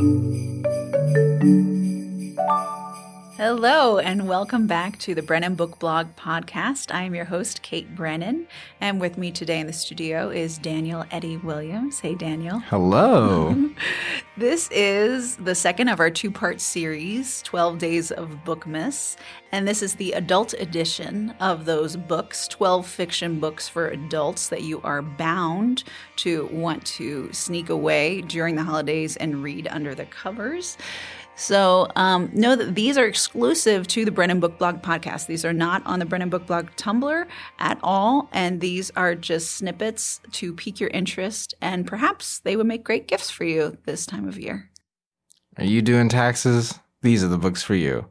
Música Hello, and welcome back to the Brennan Book Blog podcast. I am your host, Kate Brennan, and with me today in the studio is Daniel Eddie Williams. Hey, Daniel. Hello. this is the second of our two part series, 12 Days of Bookmas, and this is the adult edition of those books 12 fiction books for adults that you are bound to want to sneak away during the holidays and read under the covers. So um, know that these are exclusive to the Brennan Book Blog podcast. These are not on the Brennan Book Blog Tumblr at all, and these are just snippets to pique your interest, and perhaps they would make great gifts for you this time of year. Are you doing taxes? These are the books for you.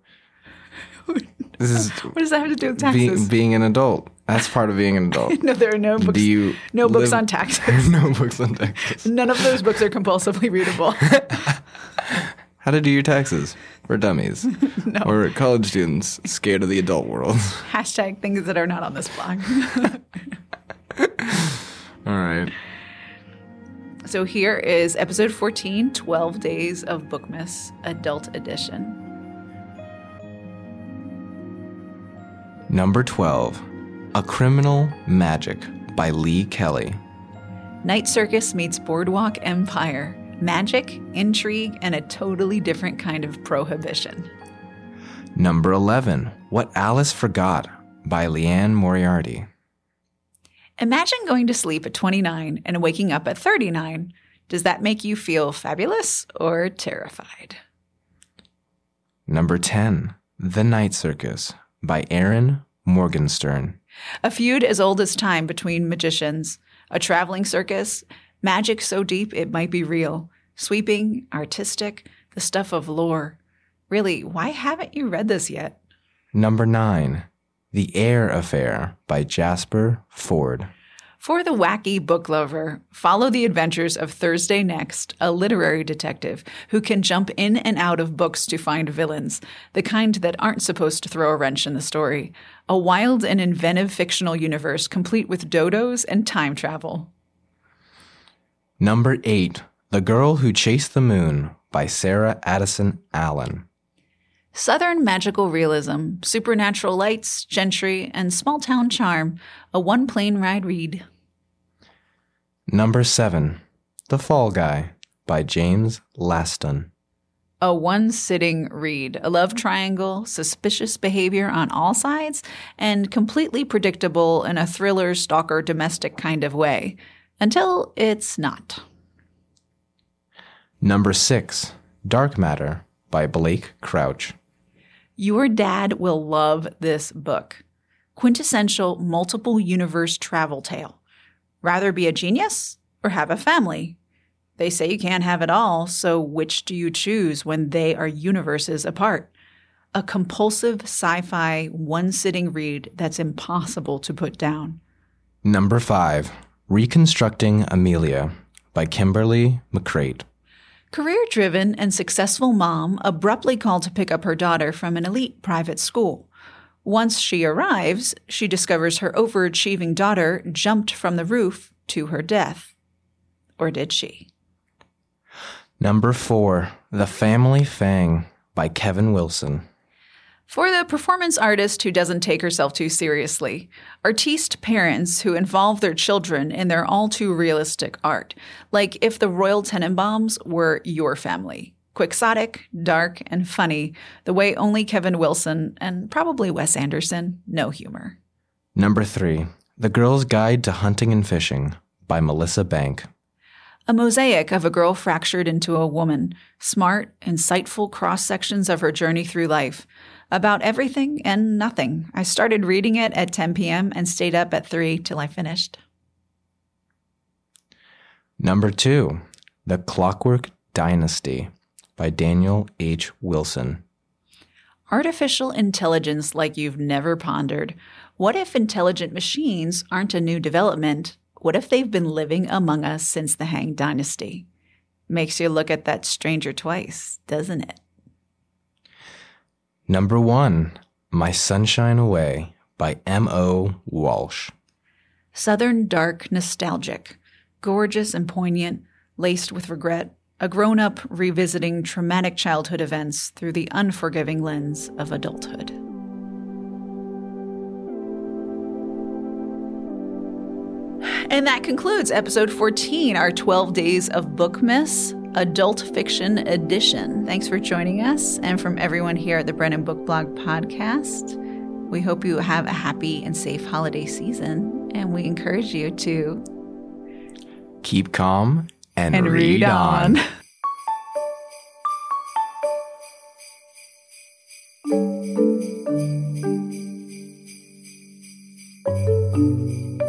This is what does that have to do with taxes? being an adult. That's part of being an adult. no, there are no books. Do you no books on taxes. no books on taxes. None of those books are compulsively readable. How to do your taxes for dummies or college students scared of the adult world. Hashtag things that are not on this blog. All right. so here is episode 14 12 Days of Bookmas, Adult Edition. Number 12 A Criminal Magic by Lee Kelly. Night Circus meets Boardwalk Empire. Magic, intrigue, and a totally different kind of prohibition. Number 11 What Alice Forgot by Liane Moriarty. Imagine going to sleep at 29 and waking up at 39. Does that make you feel fabulous or terrified? Number 10 The Night Circus by Erin Morgenstern. A feud as old as time between magicians, a traveling circus, magic so deep it might be real, sweeping, artistic, the stuff of lore. Really, why haven't you read this yet? Number 9 The Eyre Affair by Jasper Fforde. For the wacky book lover, follow the adventures of Thursday Next, a literary detective who can jump in and out of books to find villains, the kind that aren't supposed to throw a wrench in the story. A wild and inventive fictional universe complete with dodos and time travel. Number 8 The Girl Who Chased the Moon by Sarah Addison Allen. Southern magical realism, supernatural lights, gentry, and small town charm. A one plane ride read. Number 7 The Fall Guy by James Lasdun. A one sitting read. A love triangle, suspicious behavior on all sides, and completely predictable in a thriller, stalker, domestic kind of way. Until it's not. Number 6 Dark Matter by Blake Crouch. Your dad will love this book. Quintessential multiple universe travel tale. Rather be a genius or have a family? They say you can't have it all, so which do you choose when they are universes apart? A compulsive sci fi one sitting read that's impossible to put down. Number 5 Reconstructing Amelia by Kimberly McCreight. Career driven and successful mom abruptly called to pick up her daughter from an elite private school. Once she arrives, she discovers her overachieving daughter jumped from the roof to her death. Or did she? Number 4 The Family Fang by Kevin Wilson. For the performance artist who doesn't take herself too seriously, artiste parents who involve their children in their all too realistic art, like if the Royal Tenenbaums were your family. Quixotic, dark, and funny, the way only Kevin Wilson and probably Wes Anderson know humor. Number 3 The Girl's Guide to Hunting and Fishing by Melissa Bank. A mosaic of a girl fractured into a woman, smart, insightful cross sections of her journey through life. About everything and nothing. I started reading it at 10 p.m. and stayed up at 3 till I finished. Number 2 The Clockwork Dynasty by Daniel H. Wilson. Artificial intelligence like you've never pondered. What if intelligent machines aren't a new development? What if they've been living among us since the Hang Dynasty? Makes you look at that stranger twice, doesn't it? Number 1 My Sunshine Away by M.O. Walsh. Southern dark nostalgic, gorgeous and poignant, laced with regret, a grown up revisiting traumatic childhood events through the unforgiving lens of adulthood. And that concludes episode 14, our 12 Days of Bookmas Adult Fiction Edition. Thanks for joining us. And from everyone here at the Brennan Book Blog podcast, we hope you have a happy and safe holiday season. And we encourage you to keep calm and, and read, read, on. on. Thank you.